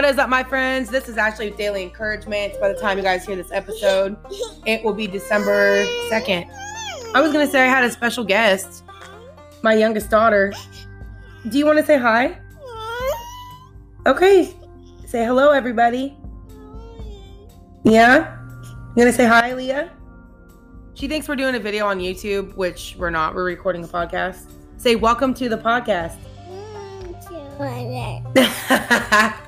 What is up, my friends? This is actually Daily Encouragement. By the time you guys hear this episode, it will be December 2nd. I was going to say I had a special guest, my youngest daughter. Do you want to say hi? Okay. Say hello, everybody. Yeah? You going to say hi, Leah? She thinks we're doing a video on YouTube, which we're not. We're recording a podcast. Say welcome to the podcast.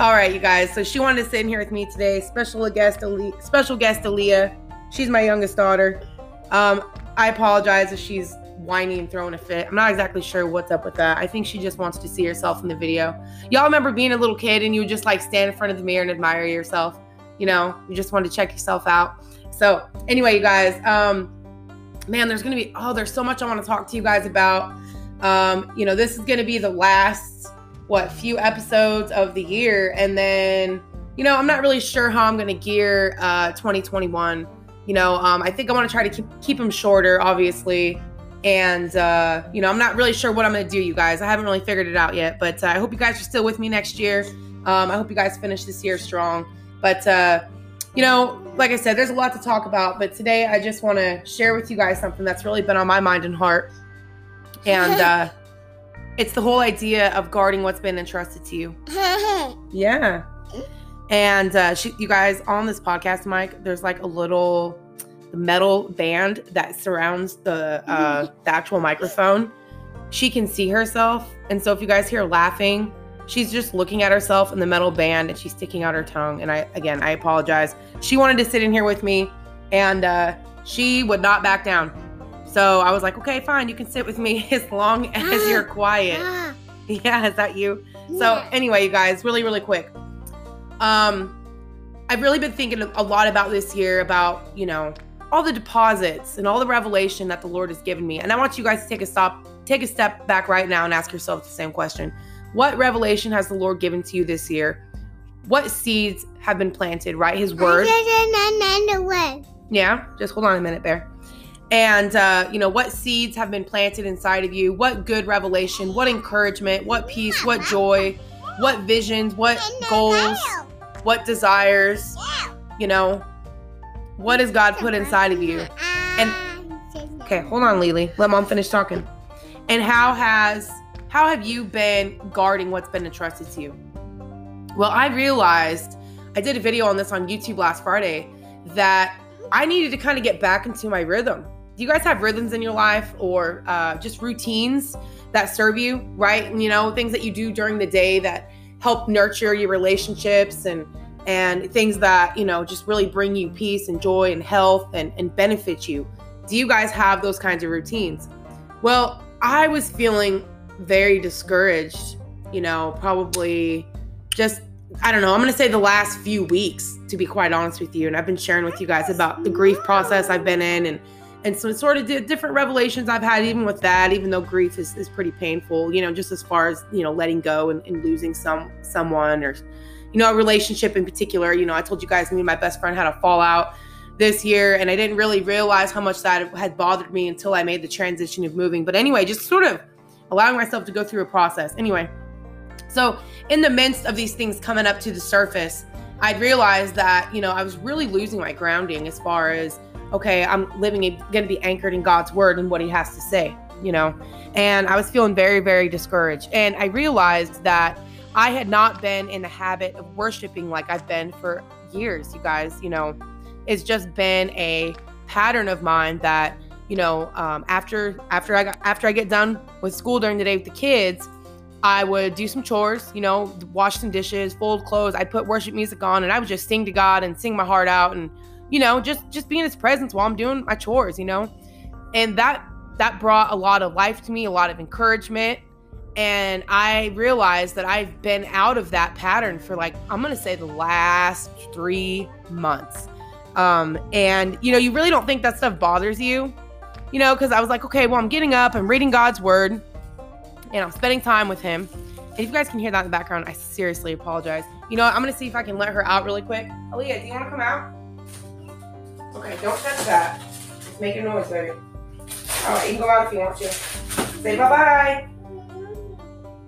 All right, you guys. So she wanted to sit in here with me today. Special guest, Ali- special guest, Aaliyah. She's my youngest daughter. Um, I apologize if she's whining and throwing a fit. I'm not exactly sure what's up with that. I think she just wants to see herself in the video. Y'all remember being a little kid and you would just like stand in front of the mirror and admire yourself. You know, you just want to check yourself out. So anyway, you guys, um, man, there's gonna be oh, there's so much I want to talk to you guys about. Um, you know, this is gonna be the last what few episodes of the year, and then you know, I'm not really sure how I'm gonna gear uh 2021. You know, um, I think I want to try to keep keep them shorter, obviously. And uh, you know, I'm not really sure what I'm gonna do, you guys. I haven't really figured it out yet, but uh, I hope you guys are still with me next year. Um, I hope you guys finish this year strong. But uh, you know, like I said, there's a lot to talk about, but today I just want to share with you guys something that's really been on my mind and heart. And uh, it's the whole idea of guarding what's been entrusted to you. Yeah. And uh, she, you guys, on this podcast, Mike, there's like a little metal band that surrounds the uh, the actual microphone. She can see herself, and so if you guys hear laughing, she's just looking at herself in the metal band and she's sticking out her tongue. And I, again, I apologize. She wanted to sit in here with me, and uh, she would not back down. So I was like, okay, fine, you can sit with me as long as you're quiet. Yeah, is that you? So anyway, you guys, really, really quick. Um, I've really been thinking a lot about this year, about you know all the deposits and all the revelation that the Lord has given me, and I want you guys to take a stop, take a step back right now, and ask yourself the same question: What revelation has the Lord given to you this year? What seeds have been planted? Right, His word. Yeah, just hold on a minute, Bear. And uh, you know what seeds have been planted inside of you? What good revelation? What encouragement? What peace? What joy? What visions? What goals? What desires? You know, what has God put inside of you? And okay, hold on, Lily. Let mom finish talking. And how has how have you been guarding what's been entrusted to you? Well, I realized I did a video on this on YouTube last Friday that I needed to kind of get back into my rhythm. Do you guys have rhythms in your life or uh, just routines that serve you, right? You know, things that you do during the day that help nurture your relationships and and things that you know just really bring you peace and joy and health and, and benefit you. Do you guys have those kinds of routines? Well, I was feeling very discouraged, you know, probably just I don't know, I'm going to say the last few weeks, to be quite honest with you. And I've been sharing with you guys about the grief process I've been in and and so sort of different revelations I've had even with that, even though grief is, is pretty painful, you know, just as far as, you know, letting go and, and losing some someone or, you know, a relationship in particular. You know, I told you guys me and my best friend had a fallout this year and I didn't really realize how much that had bothered me until I made the transition of moving. But anyway, just sort of allowing myself to go through a process. Anyway, so, in the midst of these things coming up to the surface, I'd realized that, you know, I was really losing my grounding as far as, okay, I'm living, going to be anchored in God's word and what he has to say, you know, and I was feeling very, very discouraged. And I realized that I had not been in the habit of worshiping like I've been for years, you guys, you know, it's just been a pattern of mine that, you know, um, after after I got after I get done with school during the day with the kids, I would do some chores, you know, wash some dishes, fold clothes. I'd put worship music on and I would just sing to God and sing my heart out and, you know, just just be in his presence while I'm doing my chores, you know. And that that brought a lot of life to me, a lot of encouragement. And I realized that I've been out of that pattern for like, I'm gonna say the last three months. Um, and you know, you really don't think that stuff bothers you, you know, because I was like, okay, well, I'm getting up, I'm reading God's word and I'm spending time with him. And if you guys can hear that in the background, I seriously apologize. You know? I'm gonna see if I can let her out really quick. Aaliyah, do you wanna come out? Okay, don't touch that. It's making a noise, baby. Alright, you can go out if you want to. Say bye-bye.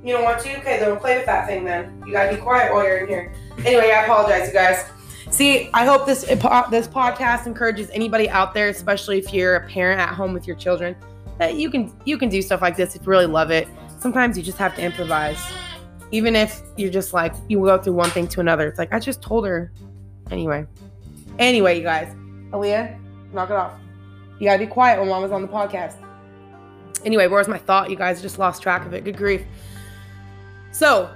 You don't want to? Okay, then we'll play with that thing then. You gotta be quiet while you're in here. Anyway, I apologize, you guys. See, I hope this this podcast encourages anybody out there, especially if you're a parent at home with your children, that you can you can do stuff like this if you really love it. Sometimes you just have to improvise, even if you're just like you go through one thing to another. It's like I just told her. Anyway, anyway, you guys, Aaliyah, knock it off. You gotta be quiet when Mama's on the podcast. Anyway, where's my thought? You guys just lost track of it. Good grief. So,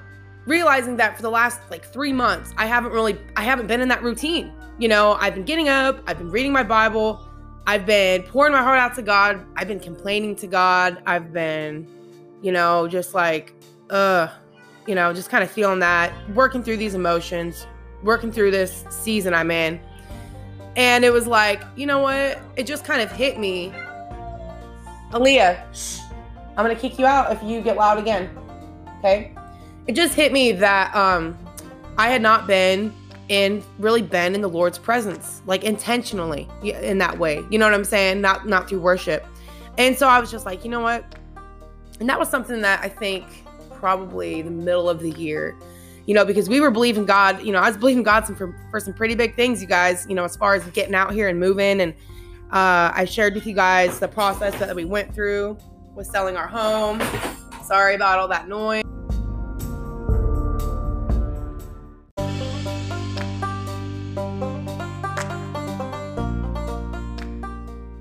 realizing that for the last like three months, I haven't really, I haven't been in that routine. You know, I've been getting up, I've been reading my Bible, I've been pouring my heart out to God, I've been complaining to God, I've been, you know, just like, uh, you know, just kind of feeling that, working through these emotions, working through this season I'm in. And it was like, you know what? It just kind of hit me. Aaliyah, I'm gonna kick you out if you get loud again. Okay? it just hit me that um I had not been in really been in the Lord's presence, like intentionally in that way. You know what I'm saying? Not not through worship. And so I was just like, you know what? And that was something that I think probably the middle of the year, you know, because we were believing God, you know, I was believing God some, for, for some pretty big things, you guys, you know, as far as getting out here and moving. And uh, I shared with you guys the process that we went through with selling our home. Sorry about all that noise.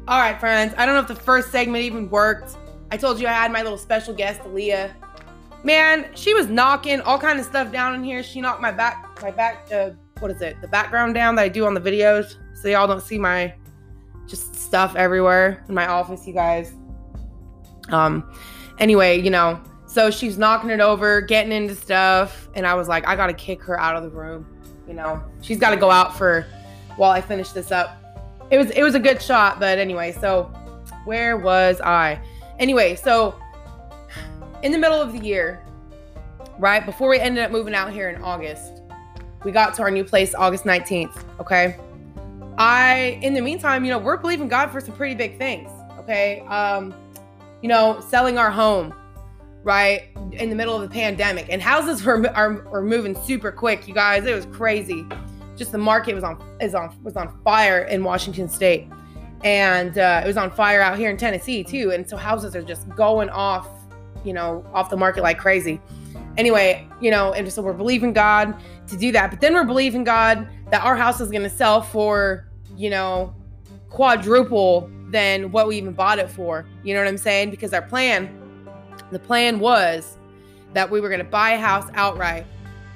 All right, friends. I don't know if the first segment even worked. I told you I had my little special guest, Aaliyah. Man, she was knocking all kind of stuff down in here. She knocked my back, my back, uh, what is it? The background down that I do on the videos, so y'all don't see my just stuff everywhere in my office, you guys. Um, anyway, you know, so she's knocking it over, getting into stuff, and I was like, I gotta kick her out of the room. You know, she's got to go out for while I finish this up it was it was a good shot, but anyway, so where was I? Anyway, so in the middle of the year, right before we ended up moving out here in August, we got to our new place August 19th, okay? I in the meantime, you know, we're believing God for some pretty big things, okay? Um, you know, selling our home, right? In the middle of the pandemic. And houses were are, moving super quick, you guys. It was crazy just the market was on is on was on fire in Washington State, and uh, it was on fire out here in Tennessee too. And so houses are just going off, you know, off the market like crazy. Anyway, you know, and so we're believing God to do that, but then we're believing God that our house is going to sell for, you know, quadruple than what we even bought it for. You know what I'm saying? Because our plan, the plan was that we were going to buy a house outright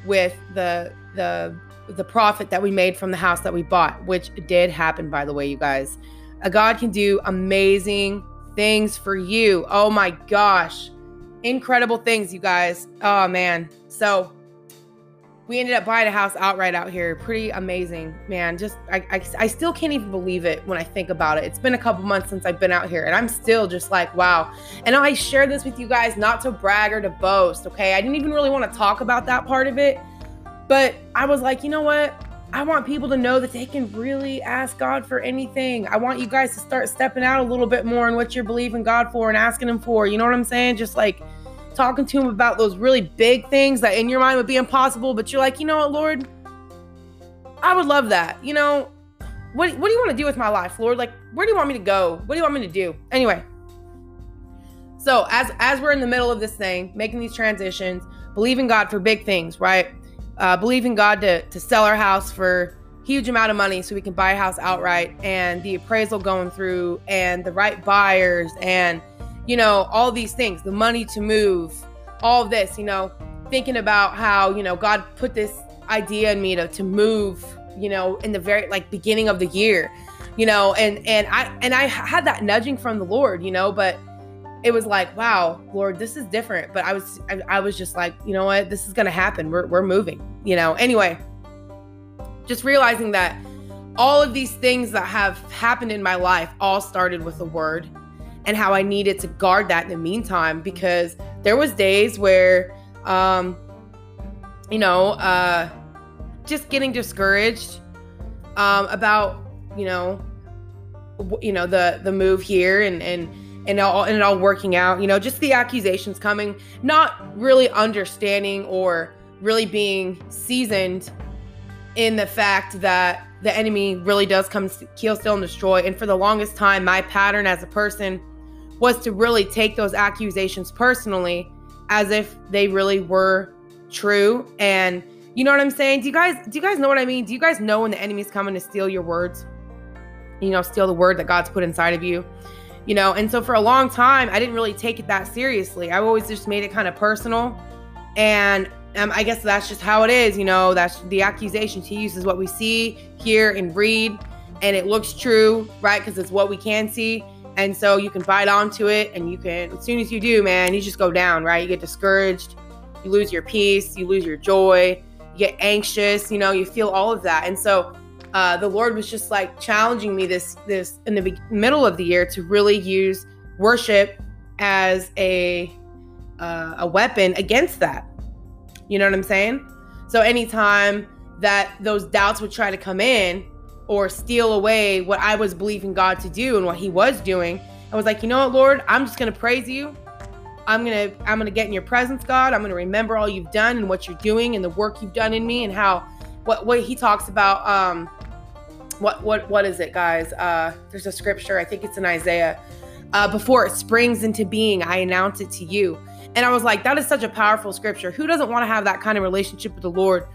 with the the the profit that we made from the house that we bought, which did happen, by the way, you guys. A God can do amazing things for you. Oh my gosh. Incredible things, you guys. Oh man. So we ended up buying a house outright out here. Pretty amazing, man. Just I, I, I still can't even believe it when I think about it. It's been a couple months since I've been out here, and I'm still just like, wow. And I share this with you guys not to brag or to boast. Okay, I didn't even really want to talk about that part of it but I was like, you know what? I want people to know that they can really ask God for anything. I want you guys to start stepping out a little bit more in what you're believing God for and asking Him for. You know what I'm saying? Just like talking to Him about those really big things that in your mind would be impossible, but you're like, you know what, Lord? I would love that. You know, what, what do you want to do with my life, Lord? Like, where do you want me to go? What do you want me to do? Anyway, so as as we're in the middle of this thing, making these transitions, believing God for big things, right? Uh, believing God to, to sell our house for huge amount of money so we can buy a house outright and the appraisal going through and the right buyers and you know all these things the money to move all this you know thinking about how you know god put this idea in me to, to move you know in the very like beginning of the year you know and and i and i had that nudging from the lord you know but it was like, wow, Lord, this is different. But I was, I, I was just like, you know what, this is gonna happen. We're we're moving, you know. Anyway, just realizing that all of these things that have happened in my life all started with a word, and how I needed to guard that in the meantime because there was days where, um, you know, uh, just getting discouraged um, about, you know, you know the the move here and and and all and it all working out. You know, just the accusations coming, not really understanding or really being seasoned in the fact that the enemy really does come kill, steal, and destroy. And for the longest time, my pattern as a person was to really take those accusations personally as if they really were true. And you know what I'm saying? Do you guys do you guys know what I mean? Do you guys know when the enemy's coming to steal your words? You know, steal the word that God's put inside of you. You know, and so for a long time, I didn't really take it that seriously. I always just made it kind of personal. And um, I guess that's just how it is. You know, that's the accusations he uses what we see, hear, and read, and it looks true, right? Because it's what we can see. And so you can bite onto it, and you can, as soon as you do, man, you just go down, right? You get discouraged, you lose your peace, you lose your joy, you get anxious, you know, you feel all of that. And so uh, the Lord was just like challenging me this, this in the be- middle of the year to really use worship as a, uh, a weapon against that you know what I'm saying? So anytime that those doubts would try to come in or steal away what I was believing God to do and what he was doing, I was like, "You know what, Lord? I'm just to praise you. I'm to I'm to get in your presence, God. I'm to remember all you've done and what you're doing and the work you've done in me and how what what he talks about um what what what is it, guys? Uh there's a scripture, I think it's in Isaiah. Uh, before it springs into being, I announce it to you. And I was like, that is such a powerful scripture. Who doesn't want to have that kind of relationship with the Lord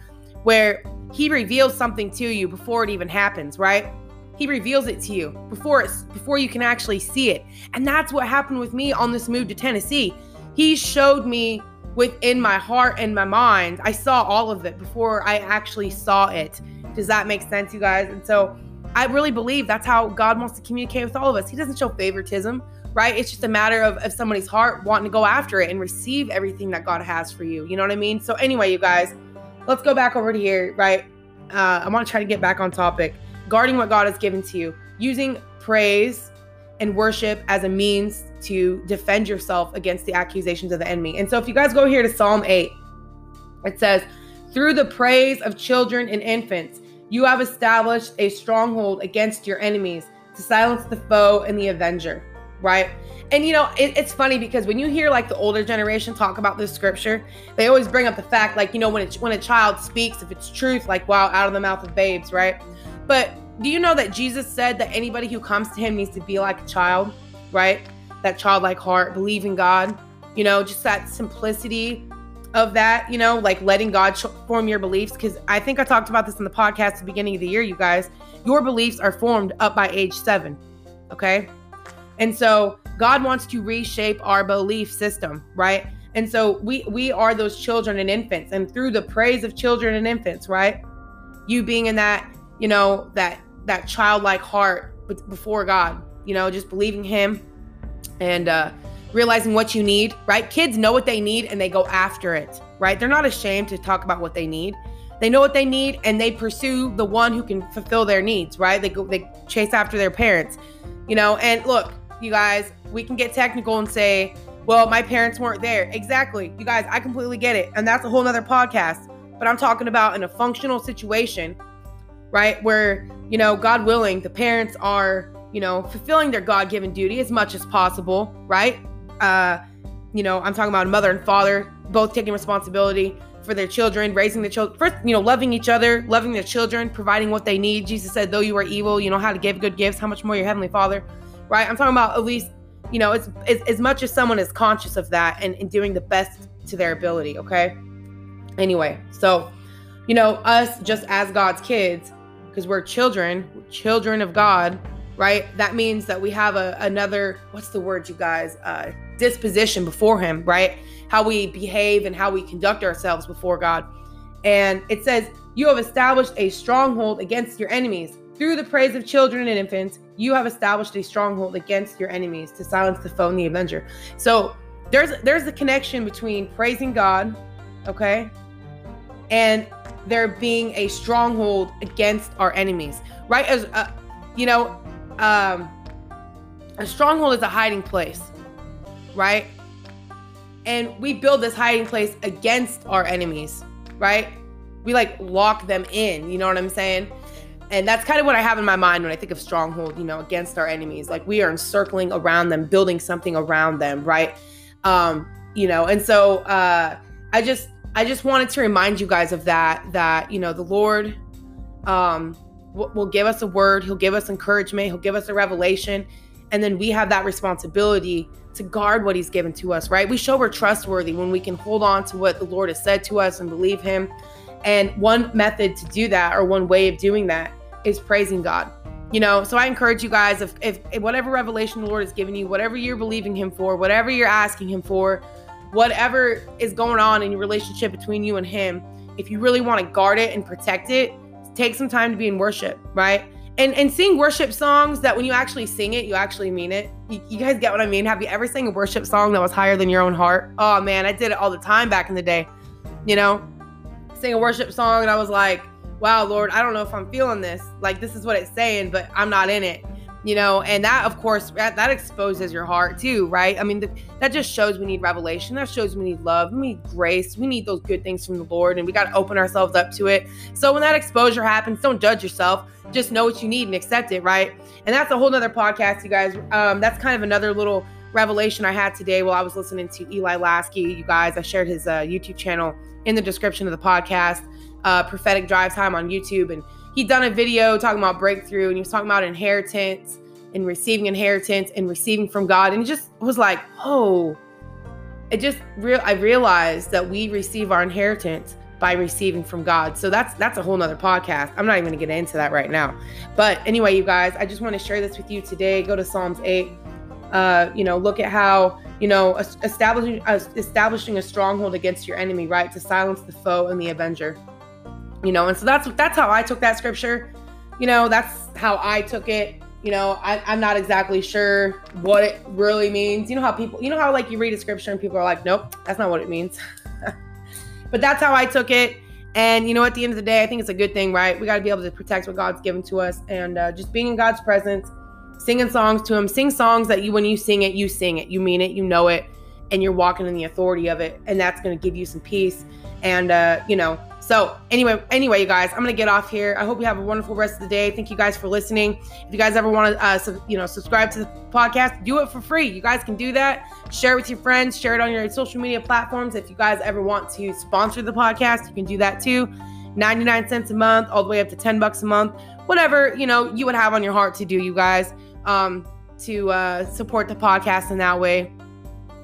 where he reveals something to you before it even happens, right? He reveals it to you before it's before you can actually see it. And that's what happened with me on this move to Tennessee. He showed me within my heart and my mind. I saw all of it before I actually saw it. Does that make sense, you guys? And so I really believe that's how God wants to communicate with all of us. He doesn't show favoritism right? It's just a matter of, of somebody's heart wanting to go after it and receive everything that God has for you. You know what I mean? So, anyway, you guys, let's go back over to here, right? Uh, I want to try to get back on topic. Guarding what God has given to you, using praise and worship as a means to defend yourself against the accusations of the enemy. And so, if you guys go here to Psalm 8, it says, Through the praise of children and infants, you have established a stronghold against your enemies to silence the foe and the avenger right? And you know, it, it's funny because when you hear like the older generation talk about this scripture, they always bring up the fact, like you know, when it, when a child speaks, if it's truth, like wow, out of the mouth of babes, right? But do you know that Jesus said that anybody who comes to Him needs to be like a child, right? That childlike heart, believe in God, you know, just that simplicity of that, you know, like letting God form your beliefs. Because I think I talked about this in the podcast at the beginning of the year, you guys. Your beliefs are formed up by age seven, okay? And so God wants to reshape our belief system, right? And so we we are those children and infants and through the praise of children and infants, right? You being in that, you know, that that childlike heart before God, you know, just believing him and uh realizing what you need, right? Kids know what they need and they go after it, right? They're not ashamed to talk about what they need. They know what they need and they pursue the one who can fulfill their needs, right? They go they chase after their parents. You know, and look, you guys, we can get technical and say, well, my parents weren't there. Exactly. You guys, I completely get it. And that's a whole nother podcast. But I'm talking about in a functional situation, right? Where, you know, God willing, the parents are, you know, fulfilling their God given duty as much as possible, right? Uh, you know, I'm talking about mother and father both taking responsibility for their children, raising the children, first, you know, loving each other, loving their children, providing what they need. Jesus said, though you are evil, you know how to give good gifts, how much more your heavenly father right? I'm talking about at least, you know, it's as much as someone is conscious of that and, and doing the best to their ability, okay? Anyway, so, you know, us just as God's kids, because we're children, children of God, right? That means that we have a another, what's the word, you guys? Uh, disposition before Him, right? How we behave and how we conduct ourselves before God. And it says, You have established a stronghold against your enemies. Through the praise of children and infants, you have established a stronghold against your enemies to silence the foe and the avenger. So there's there's a connection between praising God, okay, and there being a stronghold against our enemies, right? As uh, you know, um, a stronghold is a hiding place, right? And we build this hiding place against our enemies, right? We like lock them in, you know what I'm saying? and that's kind of what I have in my mind when I think of stronghold, you know, against our enemies. Like we are encircling around them, building something around them, right? Um, you know, and so uh I just I just wanted to remind you guys of that that, you know, the Lord um will give us a word, he'll give us encouragement, he'll give us a revelation, and then we have that responsibility to guard what he's given to us, right? We show we're trustworthy when we can hold on to what the Lord has said to us and believe him. And one method to do that or one way of doing that is praising God. You know, so I encourage you guys if, if, if whatever revelation the Lord has given you, whatever you're believing Him for, whatever you're asking Him for, whatever is going on in your relationship between you and Him, if you really want to guard it and protect it, take some time to be in worship, right? And and sing worship songs that when you actually sing it, you actually mean it. You, you guys get what I mean? Have you ever sang a worship song that was higher than your own heart? Oh man, I did it all the time back in the day. You know, sing a worship song and I was like, wow, Lord, I don't know if I'm feeling this. Like, this is what it's saying, but I'm not in it. You know, and that, of course, that, that exposes your heart too, right? I mean, the, that just shows we need revelation. That shows we need love. We need grace. We need those good things from the Lord, and we got to open ourselves up to it. So when that exposure happens, don't judge yourself. Just know what you need and accept it, right? And that's a whole nother podcast, you guys. Um, that's kind of another little revelation I had today while I was listening to Eli Lasky. You guys, I shared his uh, YouTube channel in the description of the podcast uh, prophetic drive time on YouTube, and he'd done a video talking about breakthrough, and he was talking about inheritance and receiving inheritance and receiving from God, and it just was like, oh, it just real. I realized that we receive our inheritance by receiving from God. So that's that's a whole nother podcast. I'm not even gonna get into that right now. But anyway, you guys, I just want to share this with you today. Go to Psalms 8. Uh, you know, look at how you know establishing uh, establishing a stronghold against your enemy, right, to silence the foe and the avenger you know and so that's that's how i took that scripture. You know that's how i took it. You know I, i'm not exactly sure what it really means. You know how people you know how like you read a scripture and people are like nope that's not what it means. But that's how i took it. And you know at the end of the day i think it's a good thing right? We got to be able to protect what god's given to us and uh, just being in god's presence singing songs to him. Sing songs that you when you sing it you sing it. You mean it you know it and you're walking in the authority of it and that's going to give you some peace. And uh, you know so anyway, anyway, you guys, I'm gonna get off here. I hope you have a wonderful rest of the day. Thank you guys for listening. If you guys ever want to, uh, you know, subscribe to the podcast, do it for free. You guys can do that. Share it with your friends. Share it on your social media platforms. If you guys ever want to sponsor the podcast, you can do that too. 99 cents a month, all the way up to 10 bucks a month. Whatever you know you would have on your heart to do, you guys, um, to uh, support the podcast in that way.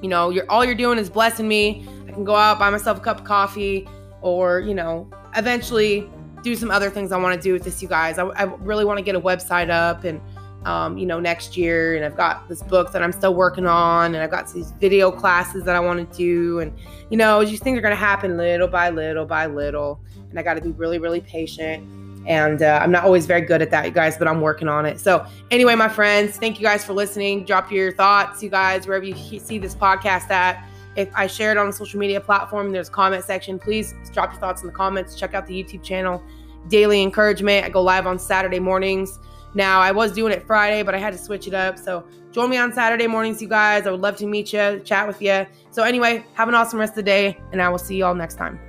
You know, you're all you're doing is blessing me. I can go out buy myself a cup of coffee or you know eventually do some other things i want to do with this you guys. I, I really want to get a website up and um, you know next year and i've got this book that i'm still working on and i've got these video classes that i want to do and you know these things are going to happen little by little by little and i got to be really really patient and uh, i'm not always very good at that you guys but i'm working on it. So anyway my friends thank you guys for listening. Drop your thoughts you guys wherever you see this podcast at if I share it on a social media platform, there's a comment section. Please drop your thoughts in the comments. Check out the YouTube channel, Daily Encouragement. I go live on Saturday mornings. Now, I was doing it Friday, but I had to switch it up. So join me on Saturday mornings, you guys. I would love to meet you, chat with you. So, anyway, have an awesome rest of the day, and I will see you all next time.